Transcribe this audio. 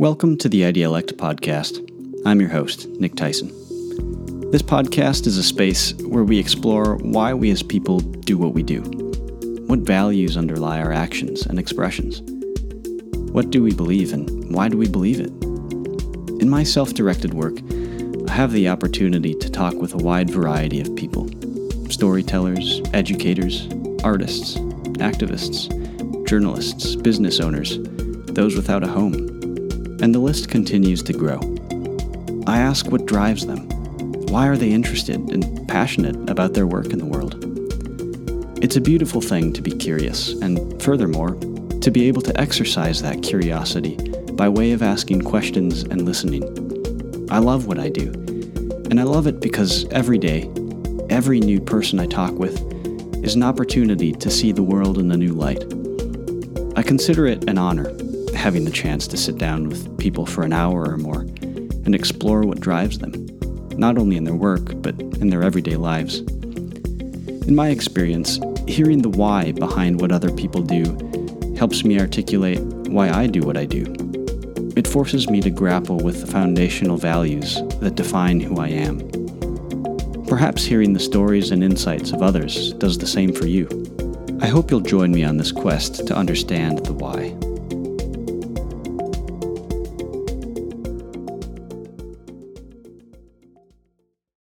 Welcome to the Idealect podcast. I'm your host, Nick Tyson. This podcast is a space where we explore why we as people do what we do. What values underlie our actions and expressions? What do we believe and why do we believe it? In my self directed work, I have the opportunity to talk with a wide variety of people storytellers, educators, artists, activists, journalists, business owners, those without a home and the list continues to grow. I ask what drives them. Why are they interested and passionate about their work in the world? It's a beautiful thing to be curious, and furthermore, to be able to exercise that curiosity by way of asking questions and listening. I love what I do, and I love it because every day, every new person I talk with is an opportunity to see the world in a new light. I consider it an honor having the chance to sit down with people for an hour or more and explore what drives them, not only in their work, but in their everyday lives. In my experience, hearing the why behind what other people do helps me articulate why I do what I do. It forces me to grapple with the foundational values that define who I am. Perhaps hearing the stories and insights of others does the same for you. I hope you'll join me on this quest to understand the why.